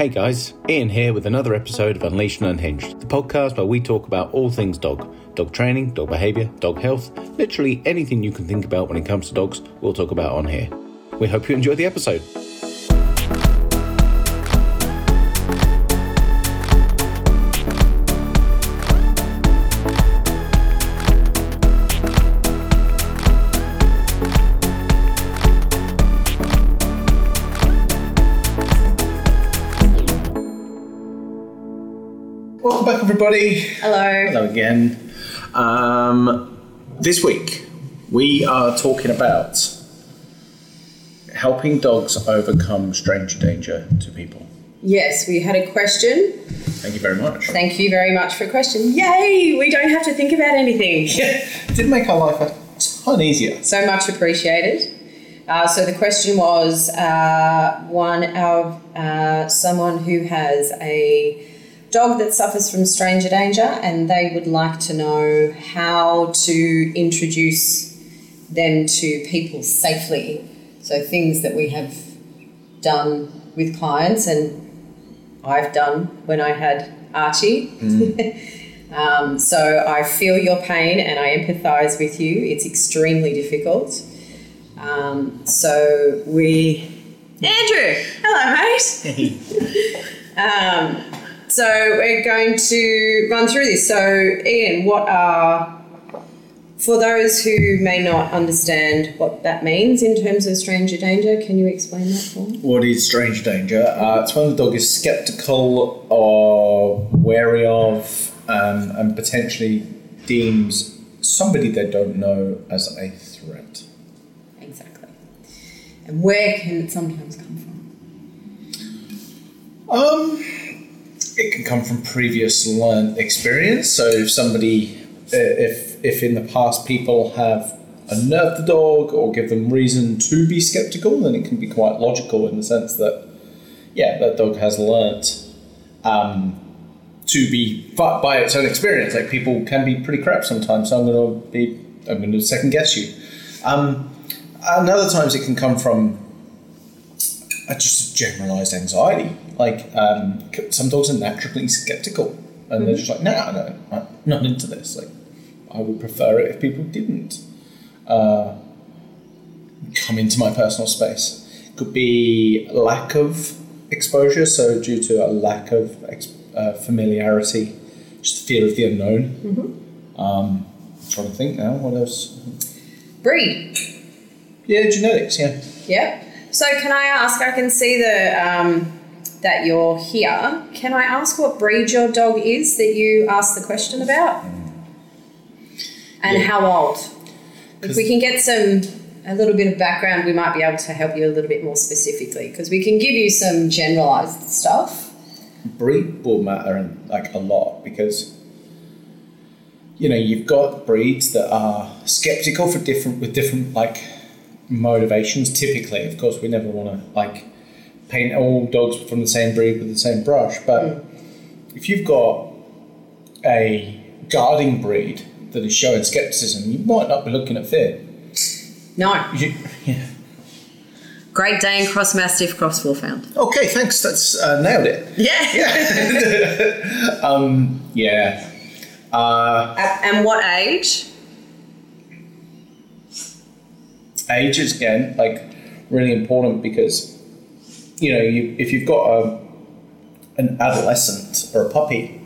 Hey guys, Ian here with another episode of Unleashed and Unhinged, the podcast where we talk about all things dog dog training, dog behaviour, dog health, literally anything you can think about when it comes to dogs, we'll talk about on here. We hope you enjoy the episode. Everybody. Hello. Hello again. Um, this week we are talking about helping dogs overcome strange danger to people. Yes, we had a question. Thank you very much. Thank you very much for a question. Yay! We don't have to think about anything. Yeah, it did make our life a ton easier. So much appreciated. Uh, so the question was uh, one of uh, someone who has a dog that suffers from stranger danger, and they would like to know how to introduce them to people safely. So things that we have done with clients, and I've done when I had Archie. um, so I feel your pain and I empathise with you. It's extremely difficult. Um, so we, Andrew, hello, mate. Um, so we're going to run through this. So, Ian, what are, for those who may not understand what that means in terms of stranger danger, can you explain that for me? What is stranger danger? Uh, it's when the dog is skeptical or wary of um, and potentially deems somebody they don't know as a threat. Exactly. And where can it sometimes come from? Um, it can come from previous learned experience. So if somebody, uh, if if in the past people have unnerved the dog or give them reason to be skeptical, then it can be quite logical in the sense that, yeah, that dog has learnt um, to be by its own experience. Like people can be pretty crap sometimes. So I'm going to be, I'm going to second guess you. Um, and other times it can come from a just generalized anxiety. Like um, some dogs are naturally skeptical, and they're just like, "No, no, I'm not into this." Like, I would prefer it if people didn't uh, come into my personal space. Could be lack of exposure, so due to a lack of ex- uh, familiarity, just fear of the unknown. Um, trying to think now, what else? Breed. Yeah, genetics. Yeah. Yeah. So can I ask? I can see the um, that you're here. Can I ask what breed your dog is that you asked the question about, and Yeah. how old? If we can get some a little bit of background, we might be able to help you a little bit more specifically because we can give you some generalized stuff. breed will matter like a lot because you know you've got breeds that are skeptical for different with different like motivations typically of course we never want to like paint all dogs from the same breed with the same brush but if you've got a guarding breed that is showing skepticism you might not be looking at fear No, you, yeah. Great Dane, Cross Mastiff, Cross Wolfhound. okay thanks that's uh, nailed it Yeah. um, yeah uh, and what age? Age is again like really important because you know you, if you've got a, an adolescent or a puppy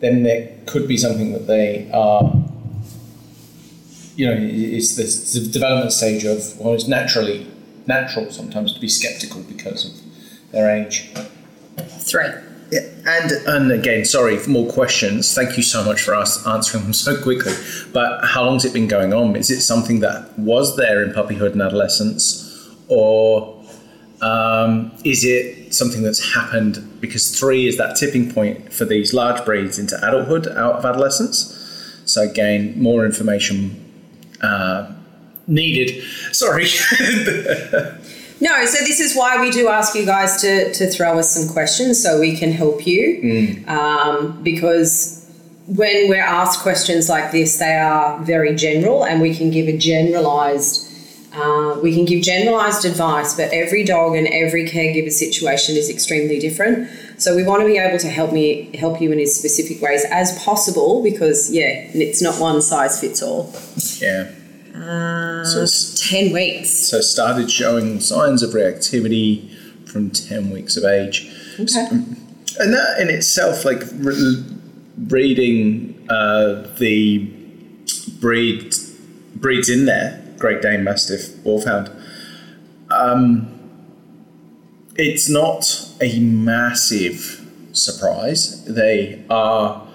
then there could be something that they are you know it's this the development stage of well it's naturally natural sometimes to be skeptical because of their age Three. And and again, sorry for more questions. Thank you so much for us answering them so quickly. But how long's it been going on? Is it something that was there in puppyhood and adolescence, or um, is it something that's happened because three is that tipping point for these large breeds into adulthood out of adolescence? So again, more information uh, needed. Sorry. No, so this is why we do ask you guys to, to throw us some questions so we can help you. Um, because when we're asked questions like this, they are very general and we can give a generalized Uh, we can give generalized advice, but every dog and every caregiver situation is extremely different. So we want to be able to help me help you in as specific ways as possible because yeah, it's not one size fits all. Yeah. Uh, So it's- ten weeks. So started showing signs of reactivity from 10 weeks of age. Okay. And that in itself, like re- reading uh, the breed breeds in there, Great Dane, Mastiff, Wolfhound. Um, it's not a massive surprise. They are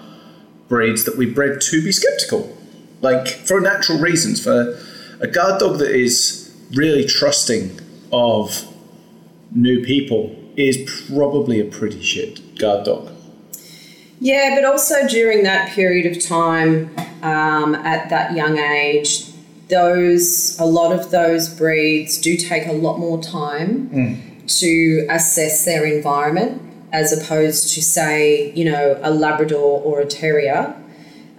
breeds that we bred to be skeptical, like for natural reasons. For a guard dog that is really trusting of new people is probably a pretty shit guard dog. Yeah, but also during that period of time, um, at that young age, those a lot of those breeds do take a lot more time to assess their environment as opposed to say, you know, a Labrador or a Terrier.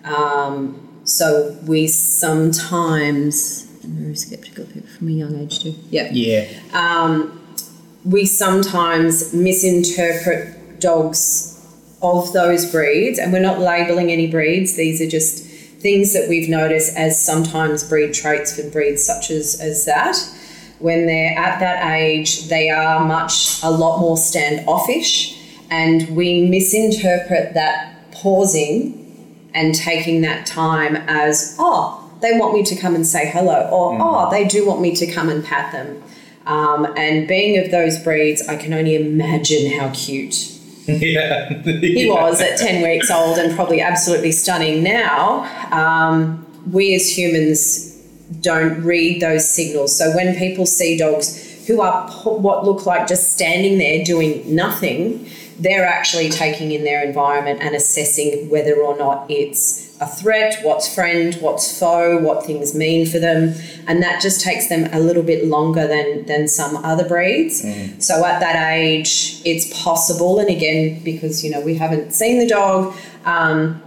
Um, so we sometimes I'm very skeptical of people from a young age too. Yeah Yeah. Um, we sometimes misinterpret dogs of those breeds, and we're not labeling any breeds. These are just things that we've noticed as sometimes breed traits for breeds such as, as that. When they're at that age, they are much, a lot more standoffish, and we misinterpret that pausing and taking that time as, oh, they want me to come and say hello, or oh, they do want me to come and pat them. Um, and being of those breeds, I can only imagine how cute yeah. he was at 10 weeks old and probably absolutely stunning now. Um, we as humans don't read those signals. So when people see dogs who are what look like just standing there doing nothing, they're actually taking in their environment and assessing whether or not it's a threat, what's friend, what's foe, what things mean for them. And that just takes them a little bit longer than, than some other breeds. So at that age, it's possible, and again, because you know we haven't seen the dog, um,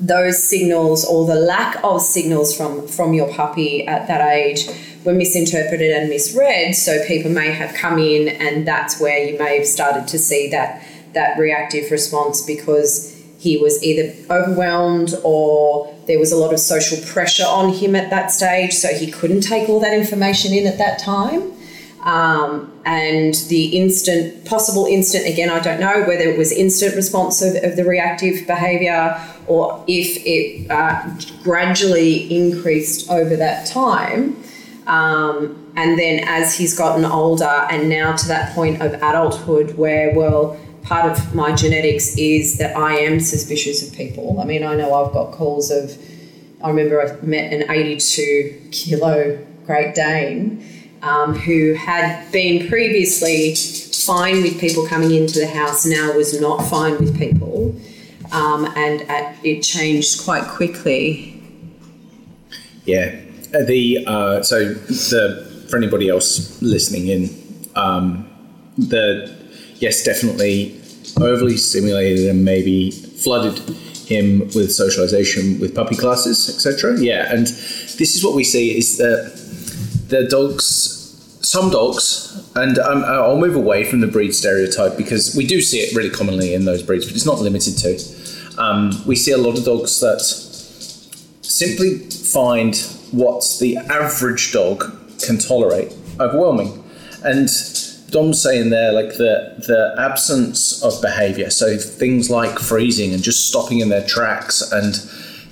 those signals or the lack of signals from from your puppy at that age were misinterpreted and misread. So people may have come in, and that's where you may have started to see that that reactive response because he was either overwhelmed or there was a lot of social pressure on him at that stage, so he couldn't take all that information in at that time. Um, and the instant, possible instant, again, I don't know whether it was instant response of, of the reactive behaviour or if it uh, gradually increased over that time. Um, and then as he's gotten older and now to that point of adulthood where, well, part of my genetics is that I am suspicious of people. I mean, I know I've got calls of, I remember I met an 82 kilo Great Dane um, who had been previously fine with people coming into the house, now was not fine with people. Um, and at, it changed quite quickly. Yeah. Uh, The uh, so the for anybody else listening in, um, the yes, definitely overly stimulated and maybe flooded him with socialization with puppy classes, etc. Yeah, and this is what we see is that the dogs, some dogs, and um, I'll move away from the breed stereotype because we do see it really commonly in those breeds, but it's not limited to. Um, we see a lot of dogs that simply find what the average dog can tolerate overwhelming. And Dom's saying there, like the the absence of behaviour, so things like freezing and just stopping in their tracks and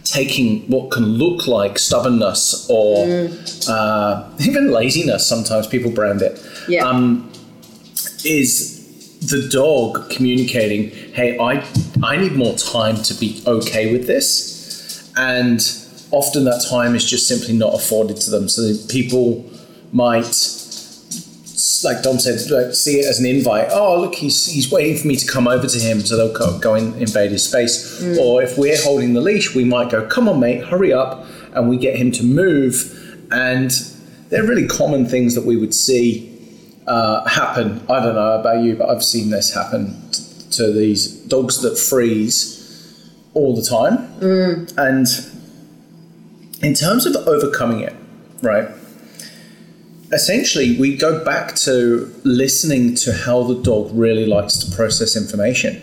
taking what can look like stubbornness or uh, even laziness. Sometimes people brand it Yeah. um, is the dog communicating, "Hey, I I need more time to be okay with this," and often that time is just simply not afforded to them. So people might, like Dom said, like, see it as an invite. Oh, look, he's he's waiting for me to come over to him, so they'll go, go and invade his space. Or if we're holding the leash, we might go, "Come on, mate, hurry up," and we get him to move. And they're really common things that we would see uh, happen. I don't know about you, but I've seen this happen t- to these dogs that freeze all the time. And in terms of overcoming it, right? Essentially we go back to listening to how the dog really likes to process information,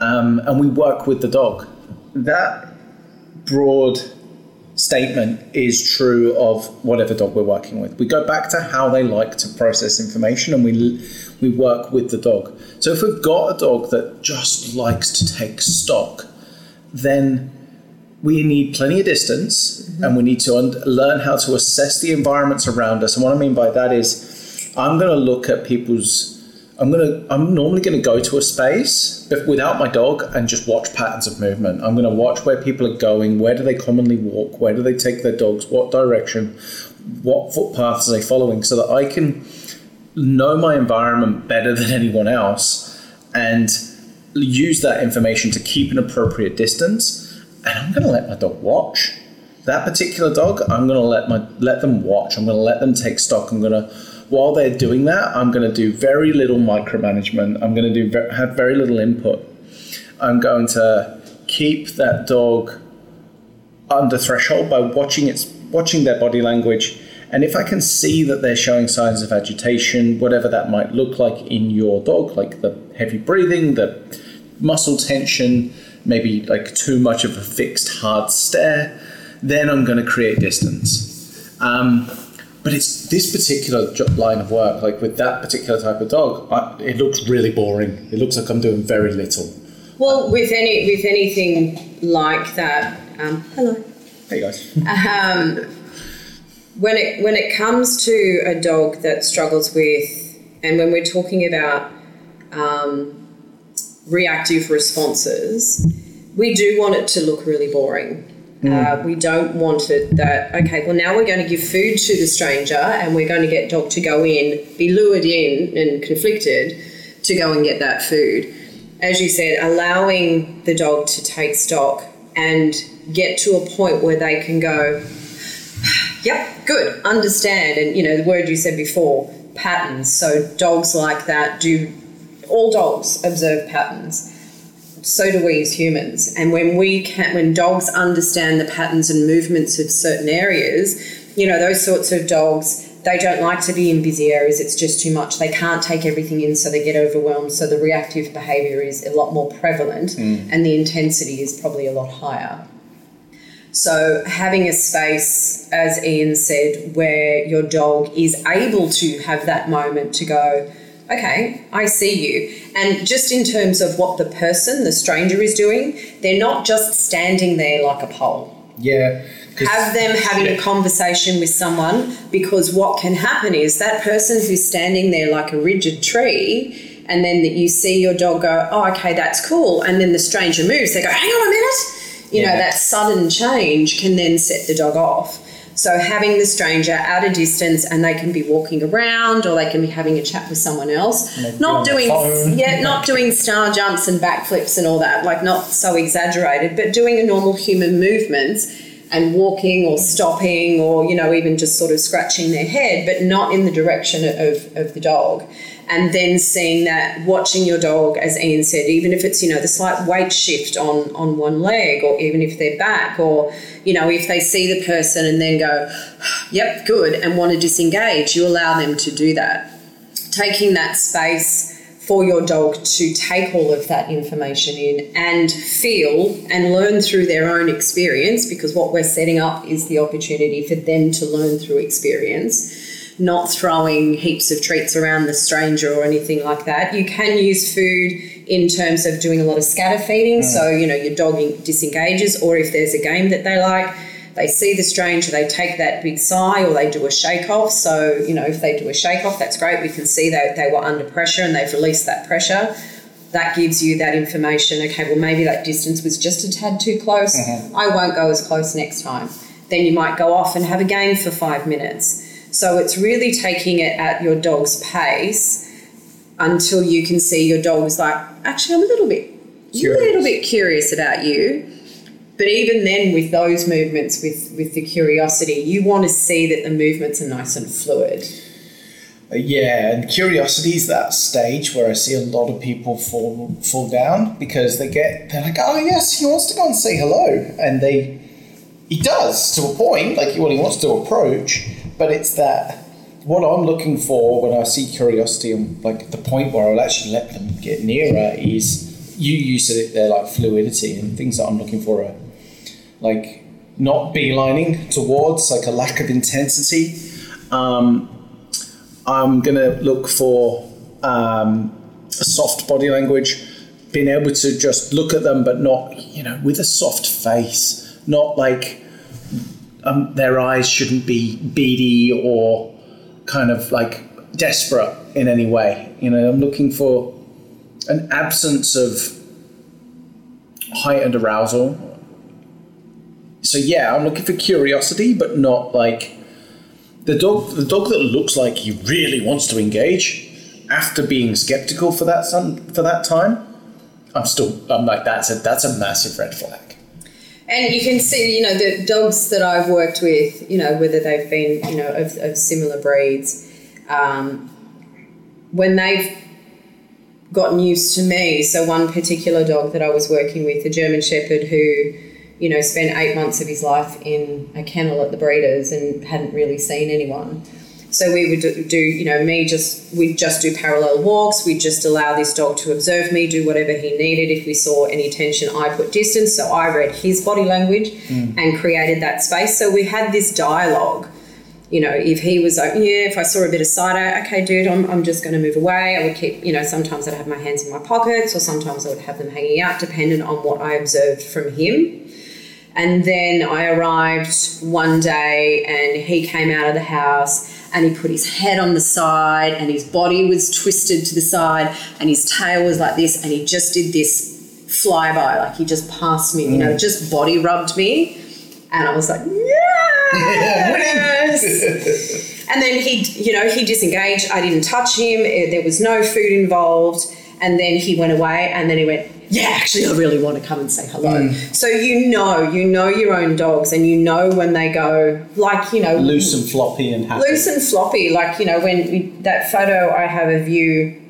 um, and we work with the dog. That broad statement is true of whatever dog we're working with. We go back to how they like to process information, and we we work with the dog. So if we've got a dog that just likes to take stock, then we need plenty of distance mm-hmm. and we need to un- learn how to assess the environments around us. And what I mean by that is, I'm going to look at people's. I'm gonna. I'm normally going to go to a space without my dog and just watch patterns of movement. I'm going to watch where people are going. Where do they commonly walk? Where do they take their dogs? What direction? What footpaths are they following? So that I can know my environment better than anyone else and use that information to keep an appropriate distance and I'm going to let my dog watch. That particular dog, I'm going to let my let them watch. I'm going to let them take stock. I'm going to while they're doing that, I'm going to do very little micromanagement. I'm going to do have very little input. I'm going to keep that dog under threshold by watching its watching their body language. And if I can see that they're showing signs of agitation, whatever that might look like in your dog, like the heavy breathing, the muscle tension, maybe like too much of a fixed hard stare, then I'm going to create distance. Um, but it's this particular line of work, like with that particular type of dog, I, it looks really boring. It looks like I'm doing very little. Well, with any with anything like that, um, hello. Hey guys. um, when it when it comes to a dog that struggles with, and when we're talking about um, reactive responses, we do want it to look really boring. Mm. Uh, we don't want it that, okay, well, now we're going to give food to the stranger and we're going to get dog to go in, be lured in and conflicted to go and get that food. As you said, allowing the dog to take stock and get to a point where they can go, yep, good, understand. And, you know, the word you said before, patterns. So dogs like that do all dogs observe patterns. So do we as humans. And when we can, when dogs understand the patterns and movements of certain areas, you know, those sorts of dogs, they don't like to be in busy areas. It's just too much. They can't take everything in, so they get overwhelmed. So the reactive behavior is a lot more prevalent, mm. and the intensity is probably a lot higher. So, having a space, as Ian said, where your dog is able to have that moment to go, okay, I see you. And just in terms of what the person, the stranger, is doing, they're not just standing there like a pole. Yeah. Have them having yeah. a conversation with someone because what can happen is that person who's standing there like a rigid tree, and then that you see your dog go, oh, okay, that's cool. And then the stranger moves, they go, hang on a minute. You yeah. know, that sudden change can then set the dog off. So having the stranger at a distance and they can be walking around or they can be having a chat with someone else. Not doing yeah, not doing star jumps and backflips and all that, like not so exaggerated, but doing a normal human movements and walking or stopping or, you know, even just sort of scratching their head, but not in the direction of, of the dog. And then seeing that watching your dog as ian said even if it's you know the slight weight shift on on one leg or even if they're back or you know if they see the person and then go yep good and want to disengage you allow them to do that. Taking that space for your dog to take all of that information in and feel and learn through their own experience because what we're setting up is the opportunity for them to learn through experience not throwing heaps of treats around the stranger or anything like that. You can use food in terms of doing a lot of scatter feeding. Mm. So, you know, your dog disengages, or if there's a game that they like, they see the stranger, they take that big sigh or they do a shake off. So, you know, if they do a shake off, that's great. We can see that they were under pressure and they've released that pressure. That gives you that information. Okay, well, maybe that distance was just a tad too close. Mm-hmm. I won't go as close next time. Then you might go off and have a game for five minutes so it's really taking it at your dog's pace until you can see your dog is like, actually, I'm a little bit, curious. a little bit curious about you. But even then, with those movements, with with the curiosity, you want to see that the movements are nice and fluid. Uh, yeah, and curiosity is that stage where I see a lot of people fall fall down because they get they're like, oh yes, he wants to go and say hello, and they he does to a point, like well he wants to approach, but it's that what I'm looking for when I see curiosity and like the point where I'll actually let them get nearer is you you said it there like fluidity and things that I'm looking for are like not beelining towards like a lack of intensity. Um, I'm gonna look for um, soft body language, being able to just look at them, but not you know with a soft face, not like um, their eyes shouldn't be beady or kind of like desperate in any way. You know, I'm looking for an absence of heightened arousal. So yeah, I'm looking for curiosity, but not like the dog. The dog that looks like he really wants to engage after being skeptical for that son, for that time. I'm still. I'm like that's a that's a massive red flag. And you can see, you know, the dogs that I've worked with, you know, whether they've been, you know, of, of similar breeds, um, when they've gotten used to me. So one particular dog that I was working with, a German Shepherd, who, you know, spent eight months of his life in a kennel at the breeders and hadn't really seen anyone. So we would do, you know, me just, we'd just do parallel walks. We'd just allow this dog to observe me, do whatever he needed. If we saw any tension, I put distance. So I read his body language mm. and created that space. So we had this dialogue. You know, if he was like, yeah, if I saw a bit of side eye, okay, dude, I'm, I'm just going to move away. I would keep, you know, sometimes I'd have my hands in my pockets or sometimes I would have them hanging out, dependent on what I observed from him. And then I arrived one day and he came out of the house and he put his head on the side and his body was twisted to the side and his tail was like this and he just did this flyby like he just passed me you know mm. just body rubbed me. And I was like yes! And then he you know he disengaged. I didn't touch him. There was no food involved. And then he went away and then he went yeah, actually, I really want to come and say hello. Mm. So you know, you know your own dogs, and you know when they go, like you know, loose and floppy and happy. Loose and floppy, like you know, when we, that photo I have of you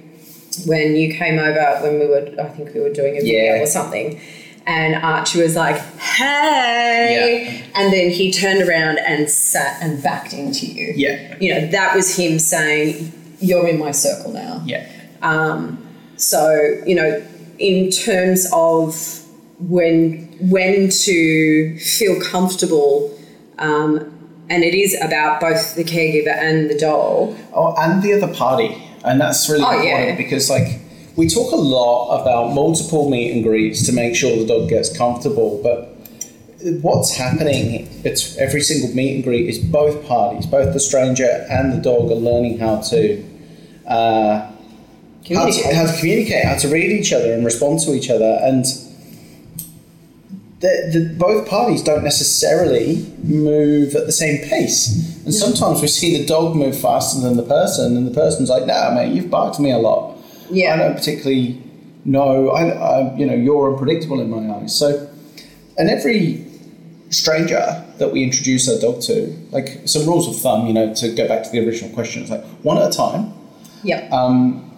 when you came over when we were, I think we were doing a video yeah. or something. And Archie was like, hey. Yeah. And then he turned around and sat and backed into you. Yeah. You know, that was him saying, you're in my circle now. Yeah. Um, so, you know, in terms of when when to feel comfortable um, and it is about both the caregiver and the dog oh and the other party and that's really oh, important yeah. because like we talk a lot about multiple meet and greets to make sure the dog gets comfortable but what's happening it's every single meet and greet is both parties both the stranger and the dog are learning how to uh, how to, how to communicate, how to read each other and respond to each other, and the, the, both parties don't necessarily move at the same pace. And sometimes we see the dog move faster than the person, and the person's like, "Nah, mate, you've barked me a lot. Yeah. I don't particularly know. I, I, you know, you're unpredictable in my eyes." So, and every stranger that we introduce our dog to, like some rules of thumb, you know, to go back to the original question, it's like one at a time. Yeah. Um,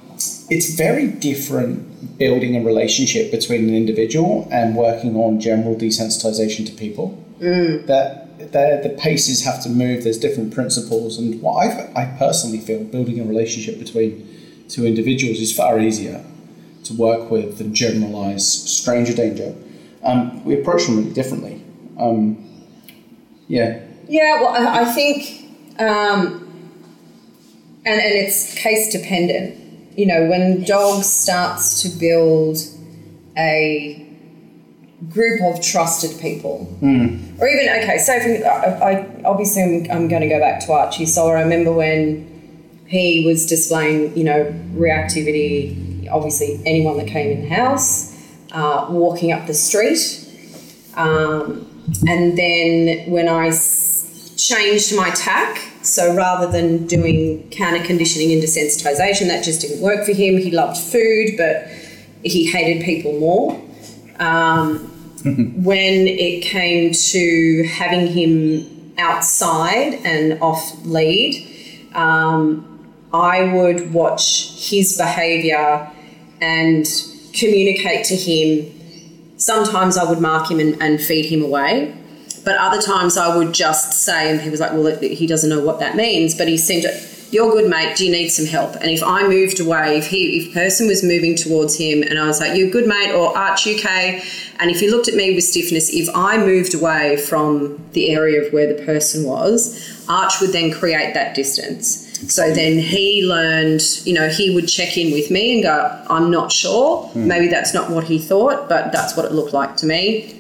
it's very different building a relationship between an individual and working on general desensitization to people. Mm. That the paces have to move. There's different principles, and what I, I personally feel building a relationship between two individuals is far easier to work with than generalize stranger danger. Um, we approach them really differently. Um, yeah. Yeah. Well, I, I think, um, and and it's case dependent you know, when dogs starts to build a group of trusted people, mm. or even okay, so for, I, I obviously I'm, I'm going to go back to Archie. So I remember when he was displaying, you know, reactivity. Obviously, anyone that came in the house, uh, walking up the street, um, and then when I s- changed my tack so rather than doing counter conditioning and desensitization, that just didn't work for him. He loved food, but he hated people more. Um, when it came to having him outside and off lead, um, I would watch his behavior and communicate to him. Sometimes I would mark him and, and feed him away. But other times I would just say, and he was like, well, he doesn't know what that means. But he seemed to, you're good, mate. Do you need some help? And if I moved away, if he, if person was moving towards him, and I was like, "You're good, mate," or "Arch, UK," and if he looked at me with stiffness, if I moved away from the area of where the person was, Arch would then create that distance. So then he learned, you know, he would check in with me and go, "I'm not sure. Hmm. Maybe that's not what he thought, but that's what it looked like to me."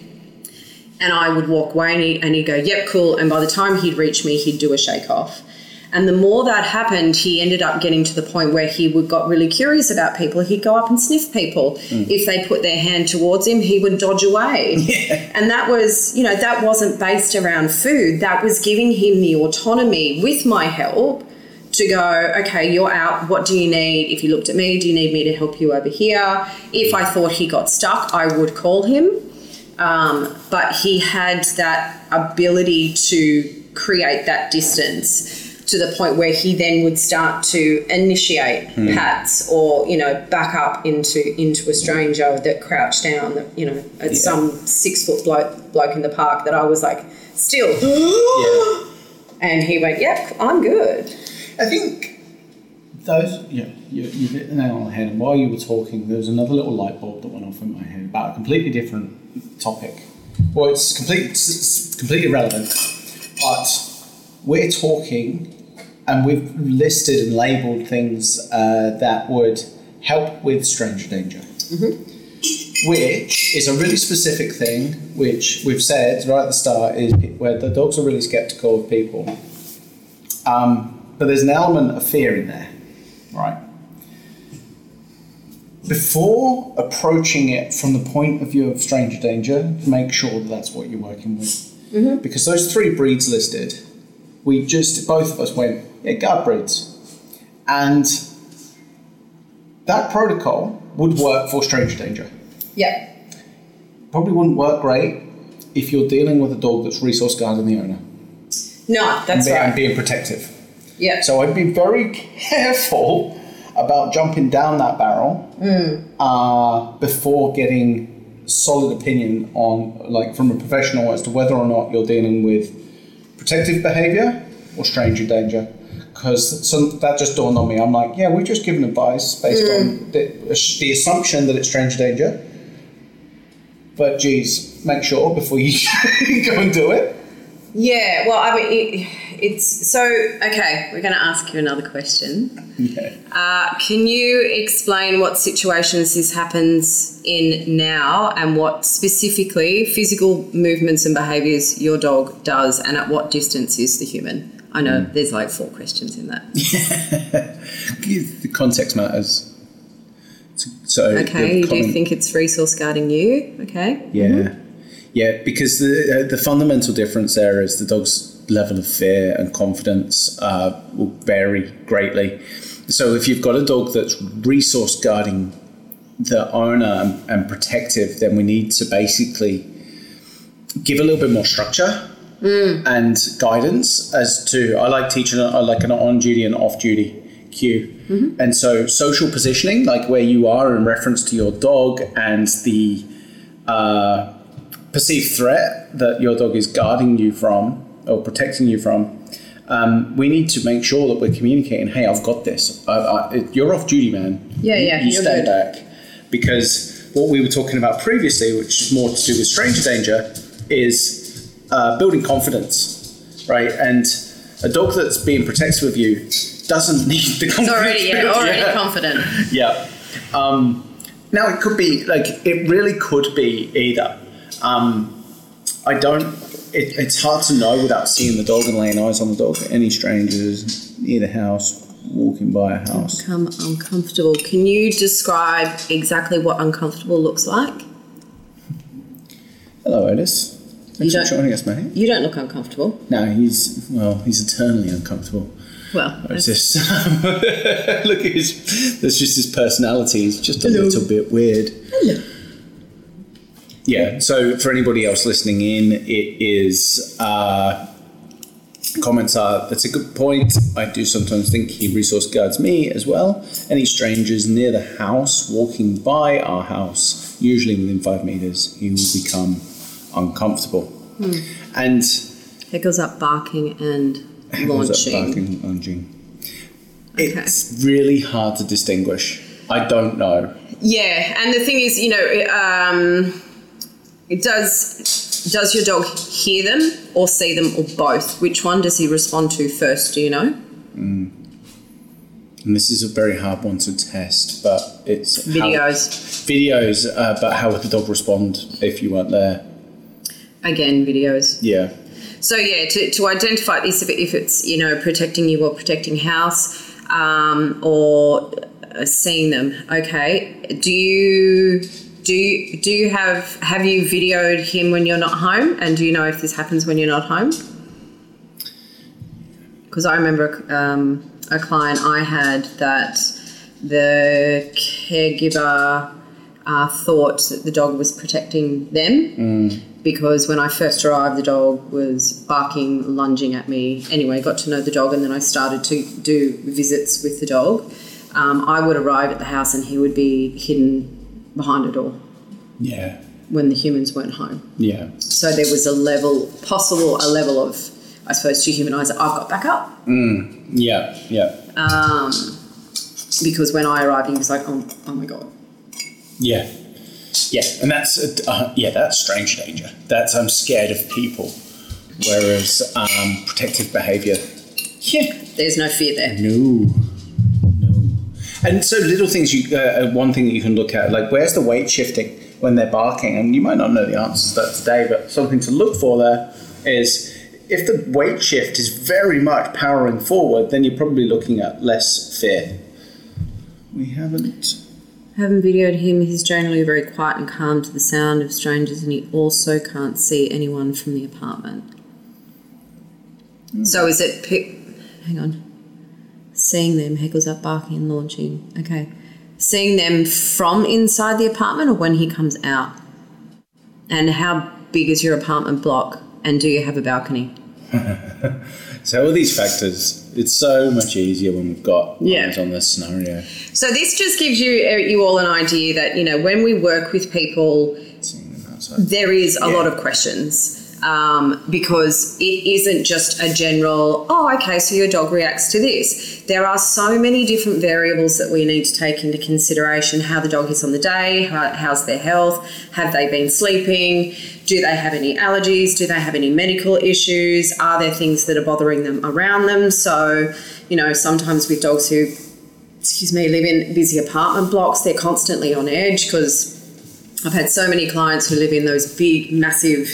And I would walk away and, he, and he'd go, yep, cool. And by the time he'd reach me, he'd do a shake off. And the more that happened, he ended up getting to the point where he would got really curious about people. He'd go up and sniff people. Mm. If they put their hand towards him, he would dodge away. And that was, you know, that wasn't based around food. That was giving him the autonomy with my help to go, okay, you're out. What do you need? If you looked at me, do you need me to help you over here? If I thought he got stuck, I would call him. Um, but he had that ability to create that distance to the point where he then would start to initiate pats or you know back up into into a stranger that crouched down that you know at some six foot bloke bloke in the park that I was like still Yeah. and he went yep I'm good I think those, yeah, you, you hit the nail on the head. And while you were talking, there was another little light bulb that went off in my head about a completely different topic. Well, it's, complete, it's completely relevant, but we're talking and we've listed and labelled things uh, that would help with stranger danger. Which is a really specific thing, which we've said right at the start is where the dogs are really skeptical of people. Um, but there's an element of fear in there, right? Before approaching it from the point of view of stranger danger, make sure that that's what you're working with. Mm-hmm. Because those three breeds listed, we just, both of us went, yeah, guard breeds. And that protocol would work for stranger danger. Yeah. Probably wouldn't work great if you're dealing with a dog that's resource guarding the owner no and, that's be- and right being protective. Yeah. So I'd be very careful about jumping down that barrel uh, before getting solid opinion on, like, from a professional as to whether or not you're dealing with protective behaviour or stranger danger. Because so that just dawned on me. I'm like, yeah, we're just giving advice based on the, the assumption that it's stranger danger. But geez, make sure before you go and do it. Yeah, well, I mean, it, it's so okay. We're going to ask you another question. Yeah. Uh, can you explain what situations this happens in now and what specifically physical movements and behaviours your dog does and at what distance is the human? I know there's like four questions in that. the context matters. So, Okay, you do think it's resource guarding you? Okay. Yeah, yeah, because the uh, the fundamental difference there is the dog's level of fear and confidence uh, will vary greatly. So if you've got a dog that's resource guarding the owner and, and protective, then we need to basically give a little bit more structure and guidance as to I like teaching I like an on duty and off duty cue. And so social positioning, like where you are in reference to your dog and the uh, perceived threat that your dog is guarding you from or protecting you from. Um, we need to make sure that we're communicating. Hey, I've got this. I, I, you're off duty, man. Yeah, You- yeah, You stay good. back because what we were talking about previously, which is more to do with stranger danger, is uh, building confidence, right? And a dog that's being protective of you doesn't need the confidence. It's already, yeah, already Yeah. confident. Yeah. Um, now it could be like it really could be either. Um, I don't. It, it's hard to know without seeing the dog and laying eyes on the dog. Any strangers near the house, walking by a house. Become uncomfortable. Can you describe exactly what uncomfortable looks like? Hello, Otis. Thanks You for joining us, mate. You don't look uncomfortable. No, he's well. He's eternally uncomfortable. Well, It's just look at his. That's just his personality. He's just a Hello. little bit weird. Hello. Yeah. So for anybody else listening in, it is uh, comments are that's a good point. I do sometimes think he resource guards me as well. Any strangers near the house walking by our house, usually within five meters, he will become uncomfortable. And It goes up barking and Goes up launching. barking, lunging. It's really hard to distinguish. I don't know. Yeah, and the thing is, you know, um, it does does your dog hear them or see them or both? Which one does he respond to first? Do you know? And this is a very hard one to test, but it's how- Videos. videos, uh, but how would the dog respond if you weren't there? Again, videos. Yeah. So yeah, to, to identify this, if, it- if it's you know protecting you or protecting house, um, or uh, seeing them. Okay. Do you do you, do you have have you videoed him when you're not home? And do you know if this happens when you're not home? Because I remember um, a client I had that the caregiver uh, thought that the dog was protecting them because when I first arrived, the dog was barking, lunging at me. Anyway, got to know the dog, and then I started to do visits with the dog. Um, I would arrive at the house, and he would be hidden behind a door Yeah. when the humans weren't home. Yeah. So there was a level, possible, a level of, I suppose, to humanize it. I've got back up Yeah. Yeah. um, because when I arrived, he was like, "Oh, oh my god." Yeah. Yeah. And that's, uh, yeah, that's strange danger. That's, I'm scared of people. Whereas um, protective behavior, yeah, There's no fear there. No. And so little things. You uh, uh, one thing that you can look at, like where's the weight shifting when they're barking, and you might not know the answers to that today, but something to look for there is if the weight shift is very much powering forward, then you're probably looking at less fear. We haven't. Haven't videoed him. He's generally very quiet and calm to the sound of strangers, and he also can't see anyone from the apartment. So is it? Pi- hang on. Seeing them, Heckles up barking and launching. Okay. Seeing them from inside the apartment or when he comes out? And how big is your apartment block? And do you have a balcony? So all these factors, it's so much easier when we've got Yeah. on this scenario. So this just gives you uh, you all an idea that you know when we work with people, Seeing them outside. there is a Yeah. lot of questions um, because it isn't just a general oh okay so your dog reacts to this. There are so many different variables that we need to take into consideration. How the dog is on the day how, how's their health have they been sleeping do they have any allergies do they have any medical issues are there things that are bothering them around them? So you know sometimes with dogs who excuse me live in busy apartment blocks they're constantly on edge because I've had so many clients who live in those big, massive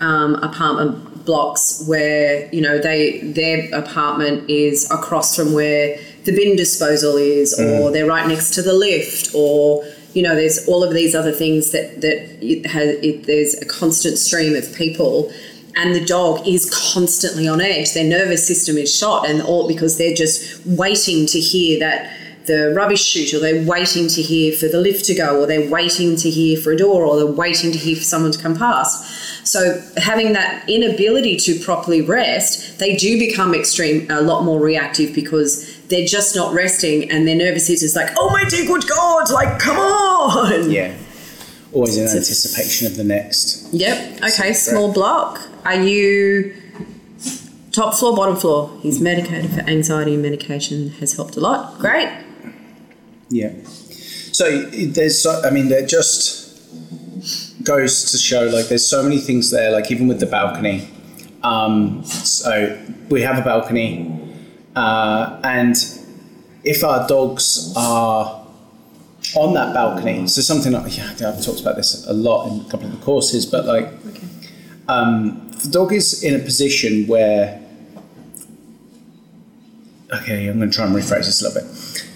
um, apartment blocks where you know they their apartment is across from where the bin disposal is, or they're right next to the lift, or you know there's all of these other things that that it has. It, there's a constant stream of people. And the dog is constantly on edge. Their nervous system is shot, and all because they're just waiting to hear that the rubbish chute, or they're waiting to hear for the lift to go, or they're waiting to hear for a door, or they're waiting to hear for someone to come past. So having that inability to properly rest, they do become extreme, a lot more reactive because they're just not resting, and their nervous system's like, "Oh my dear good God, like come on!" Yeah. Always in anticipation of the next. Yep. Okay. Small block. Are you top floor, bottom floor? He's medicated for anxiety and medication has helped a lot. Great. Yeah. So there's, I mean, they're just goes to show like there's so many things there. Like even with the balcony. Um, so we have a balcony, uh, and if our dogs are on that balcony, so something like yeah, I've talked about this a lot in a couple of the courses, but like um, the dog is in a position where okay, I'm going to try and rephrase this a little bit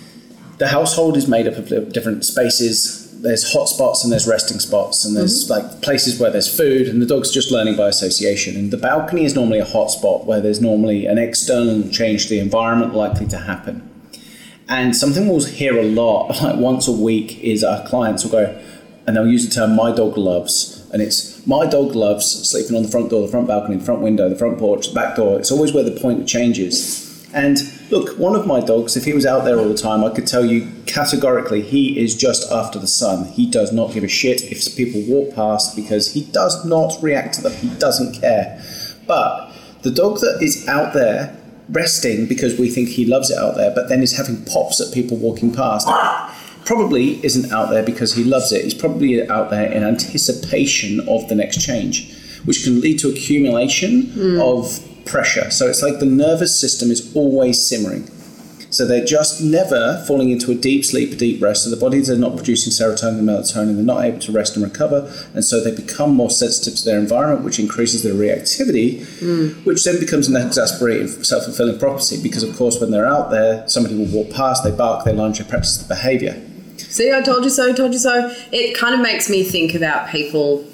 the household is made up of different spaces. There's hot spots and there's resting spots, and there's mm-hmm. like places where there's food, and the dog's just learning by association. And the balcony is normally a hot spot where there's normally an external change to the environment likely to happen. And something we'll hear a lot, like once a week, is our clients will go, and they'll use the term "my dog loves," and it's my dog loves sleeping on the front door, the front balcony, the front window, the front porch, the back door. It's always where the point of change is. And look, one of my dogs, if he was out there all the time, I could tell you categorically he is just after the sun. He does not give a shit if people walk past because he does not react to them. He doesn't care. But the dog that is out there resting because we think he loves it out there, but then is having pops at people walking past. Probably isn't out there because he loves it. He's probably out there in anticipation of the next change, which can lead to accumulation hmm. of pressure. So it's like the nervous system is always simmering. So they're just never falling into a deep sleep, a deep rest. So the bodies are not producing serotonin and melatonin. They're not able to rest and recover. And so they become more sensitive to their environment, which increases their reactivity, hmm. which then becomes an exasperated, self fulfilling prophecy. Because, of course, when they're out there, somebody will walk past, they bark, they lunge, they practice the behavior. See, I told you so, told you so. It kind of makes me think about people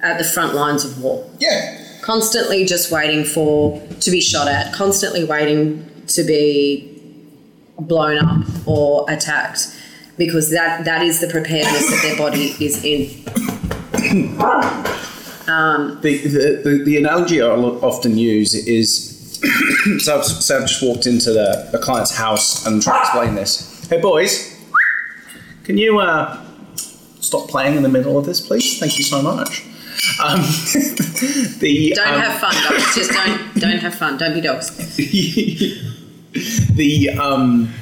at the front lines of war. Yeah. Constantly just waiting for to be shot at, constantly waiting to be blown up or attacked because that that is the preparedness that their body is in. The, the, the, the analogy I'll often use is so, I've, so I've just walked into the, a client's house and try to explain this. Hey, boys, can you uh, stop playing in the middle of this, please? Thank you so much. Um, the, Don't um, have fun, dogs. Just don't don't have fun. Don't be dogs. the um,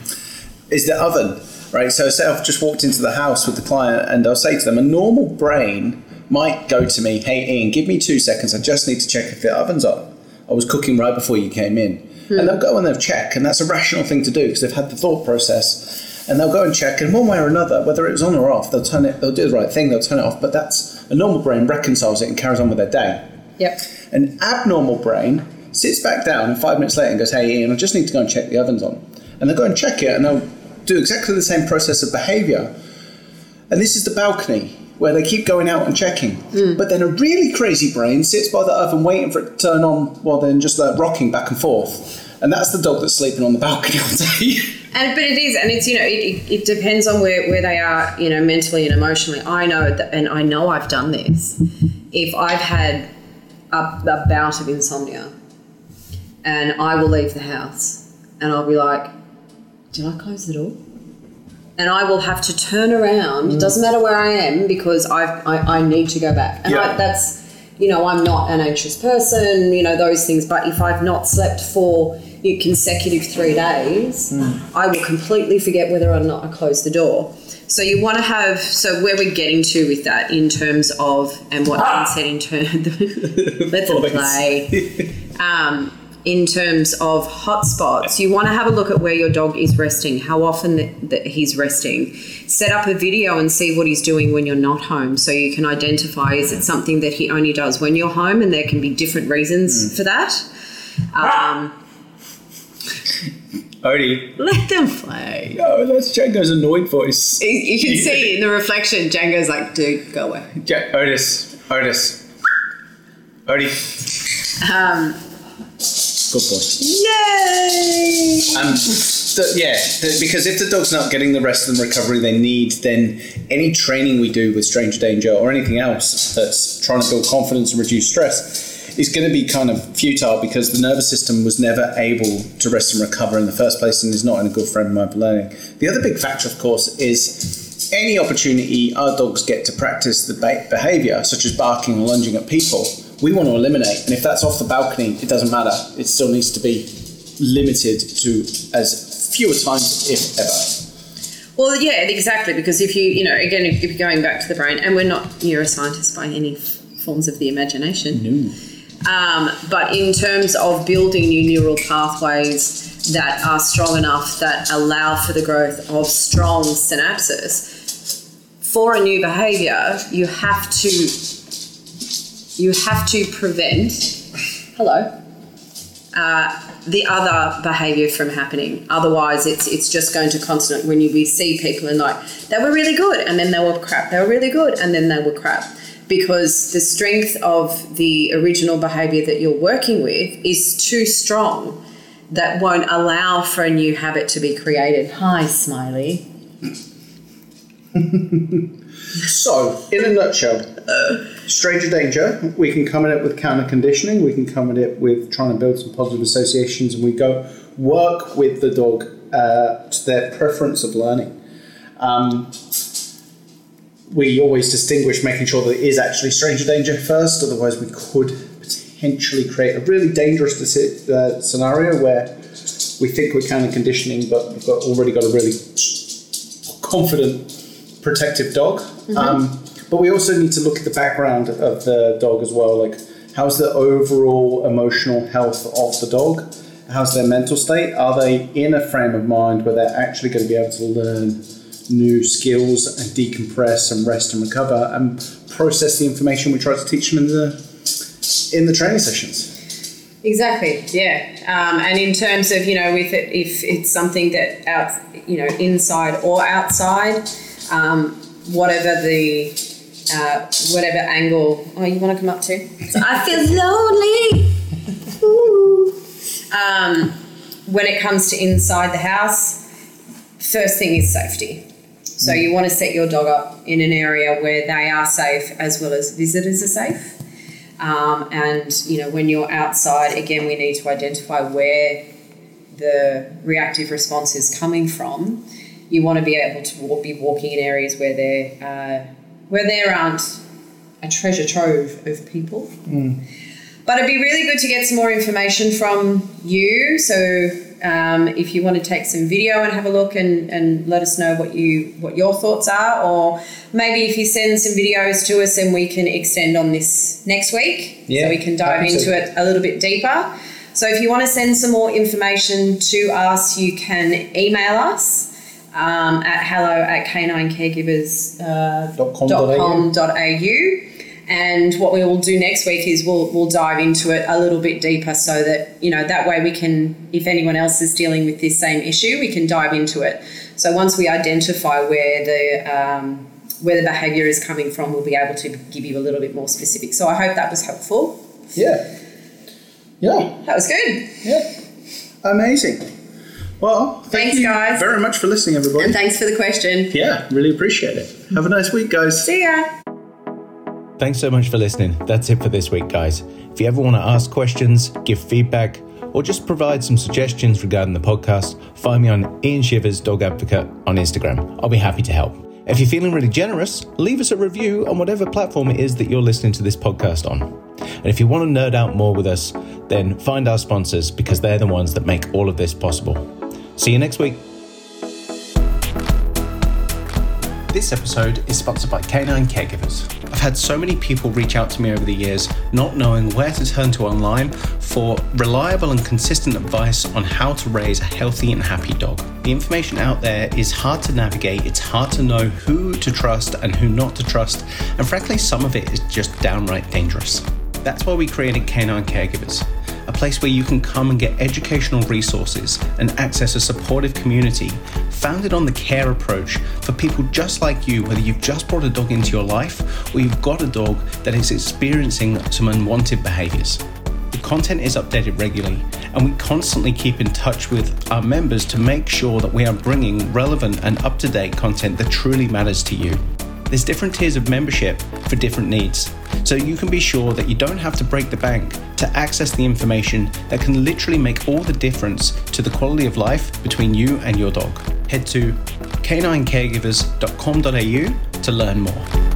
is the oven, right? So say I've just walked into the house with the client, and I'll say to them, a normal brain might go to me, "Hey, Ian, give me two seconds. I just need to check if the oven's on. I was cooking right before you came in." And they'll go and they'll check, and that's a rational thing to do because they've had the thought process, and they'll go and check, and one way or another, whether it was on or off, they'll turn it. They'll do the right thing. They'll turn it off. But that's a normal brain reconciles it and carries on with their day. Yep. An abnormal brain sits back down and five minutes later and goes, Hey Ian, I just need to go and check the oven's on. And they'll go and check it and they'll do exactly the same process of behavior. And this is the balcony where they keep going out and checking. Mm. But then a really crazy brain sits by the oven waiting for it to turn on while then just like rocking back and forth. And that's the dog that's sleeping on the balcony all day. And but it is, and it's you know, it, it, it depends on where, where they are, you know, mentally and emotionally. I know that, and I know I've done this. If I've had a, a bout of insomnia, and I will leave the house, and I'll be like, "Did I close the door?" And I will have to turn around. It doesn't matter where I am because I've, I I need to go back, and Yeah. I, that's you know I'm not an anxious person, you know those things. But if I've not slept for consecutive three days, I will completely forget whether or not I close the door. So you want to have so where we're getting to with that in terms of and what Ken said in terms let them Boys. play. Um, in terms of hotspots, you want to have a look at where your dog is resting, how often that, that he's resting. Set up a video and see what he's doing when you're not home so you can identify is it something that he only does when you're home, and there can be different reasons for that. Um, Odie. let them play. Oh, that's Django's annoyed voice. You, you can see in the reflection, Django's like, dude, go away. Ja- Otis. Otis. Odie. Um, Good boy. yay! Um, the, yeah, the, because if the dog's not getting the rest and recovery they need, then any training we do with stranger danger or anything else that's trying to build confidence and reduce stress is going to be kind of futile because the nervous system was never able to rest and recover in the first place and is not in a good frame of mind for learning. The other big factor, of course, is any opportunity our dogs get to practice the behavior, such as barking or lunging at people, we want to eliminate. And if that's off the balcony, it doesn't matter. It still needs to be limited to as fewer times, if ever. Well, yeah, exactly. Because if you, you know, again, if you're going back to the brain, and we're not neuroscientists by any f- forms of the imagination, No. Um, but in terms of building new neural pathways that are strong enough that allow for the growth of strong synapses, for a new behavior, you have to you have to prevent. Hello. Uh, the other behaviour from happening. Otherwise, it's it's just going to constantly. When you we see people and like they were really good, and then they were crap. They were really good, and then they were crap. Because the strength of the original behaviour that you're working with is too strong, that won't allow for a new habit to be created. Hi, Smiley. So, in a nutshell, stranger danger, we can come at it with counter conditioning, we can come at it with trying to build some positive associations, and we go work with the dog uh, to their preference of learning. Um, we always distinguish making sure that it is actually stranger danger first, otherwise, we could potentially create a really dangerous uh, scenario where we think we're kind of conditioning, but we've got already got a really confident, protective dog. Um, but we also need to look at the background of the dog as well. Like, how's the overall emotional health of the dog? How's their mental state? Are they in a frame of mind where they're actually going to be able to learn new skills and decompress and rest and recover and process the information we try to teach them in the in the training sessions? Exactly. Yeah. Um, and in terms of you know, with it, if it's something that out, you know, inside or outside, um, whatever the uh, whatever angle. Oh, you want to come up too? So I feel lonely. Um, when it comes to inside the house, first thing is safety. So you want to set your dog up in an area where they are safe as well as visitors are safe. Um, and you know, when you're outside, again, we need to identify where the reactive response is coming from. You want to be able to walk, be walking in areas where there uh, where there aren't a treasure trove of people. But it'd be really good to get some more information from you. So um, if you want to take some video and have a look and, and let us know what you what your thoughts are, or maybe if you send some videos to us and we can extend on this next week, Yeah, so we can dive to. into it a little bit deeper. So if you want to send some more information to us, you can email us um, at hello at caninecaregivers. Uh, Dot com dot au. And what we will do next week is we'll we'll dive into it a little bit deeper so that you know that way we can if anyone else is dealing with this same issue we can dive into it. So once we identify where the um, where the behaviour is coming from, we'll be able to give you a little bit more specific. So I hope that was helpful. Yeah. Yeah. That was good. Yeah. Amazing. Well, thank Thanks, you guys. very much for listening, everybody. And thanks for the question. yeah, really appreciate it. Have a nice week, guys. See ya. Thanks so much for listening. That's it for this week, guys. If you ever want to ask questions, give feedback, or just provide some suggestions regarding the podcast, find me on Ian Shivers Dog Advocate on Instagram. I'll be happy to help. If you're feeling really generous, leave us a review on whatever platform it is that you're listening to this podcast on. And if you want to nerd out more with us, then find our sponsors because they're the ones that make all of this possible. See you next week. This episode is sponsored by Canine Caregivers. I've had so many people reach out to me over the years, not knowing where to turn to online for reliable and consistent advice on how to raise a healthy and happy dog. The information out there is hard to navigate, it's hard to know who to trust and who not to trust, and frankly, some of it is just downright dangerous. That's why we created Canine Caregivers a place where you can come and get educational resources and access a supportive community founded on the care approach for people just like you, whether you've just brought a dog into your life or you've got a dog that is experiencing some unwanted behaviors. The content is updated regularly, and we constantly keep in touch with our members to make sure that we are bringing relevant and up to date content that truly matters to you. There's different tiers of membership for different needs, so you can be sure that you don't have to break the bank to access the information that can literally make all the difference to the quality of life between you and your dog. Head to caninecaregivers.com.au to learn more.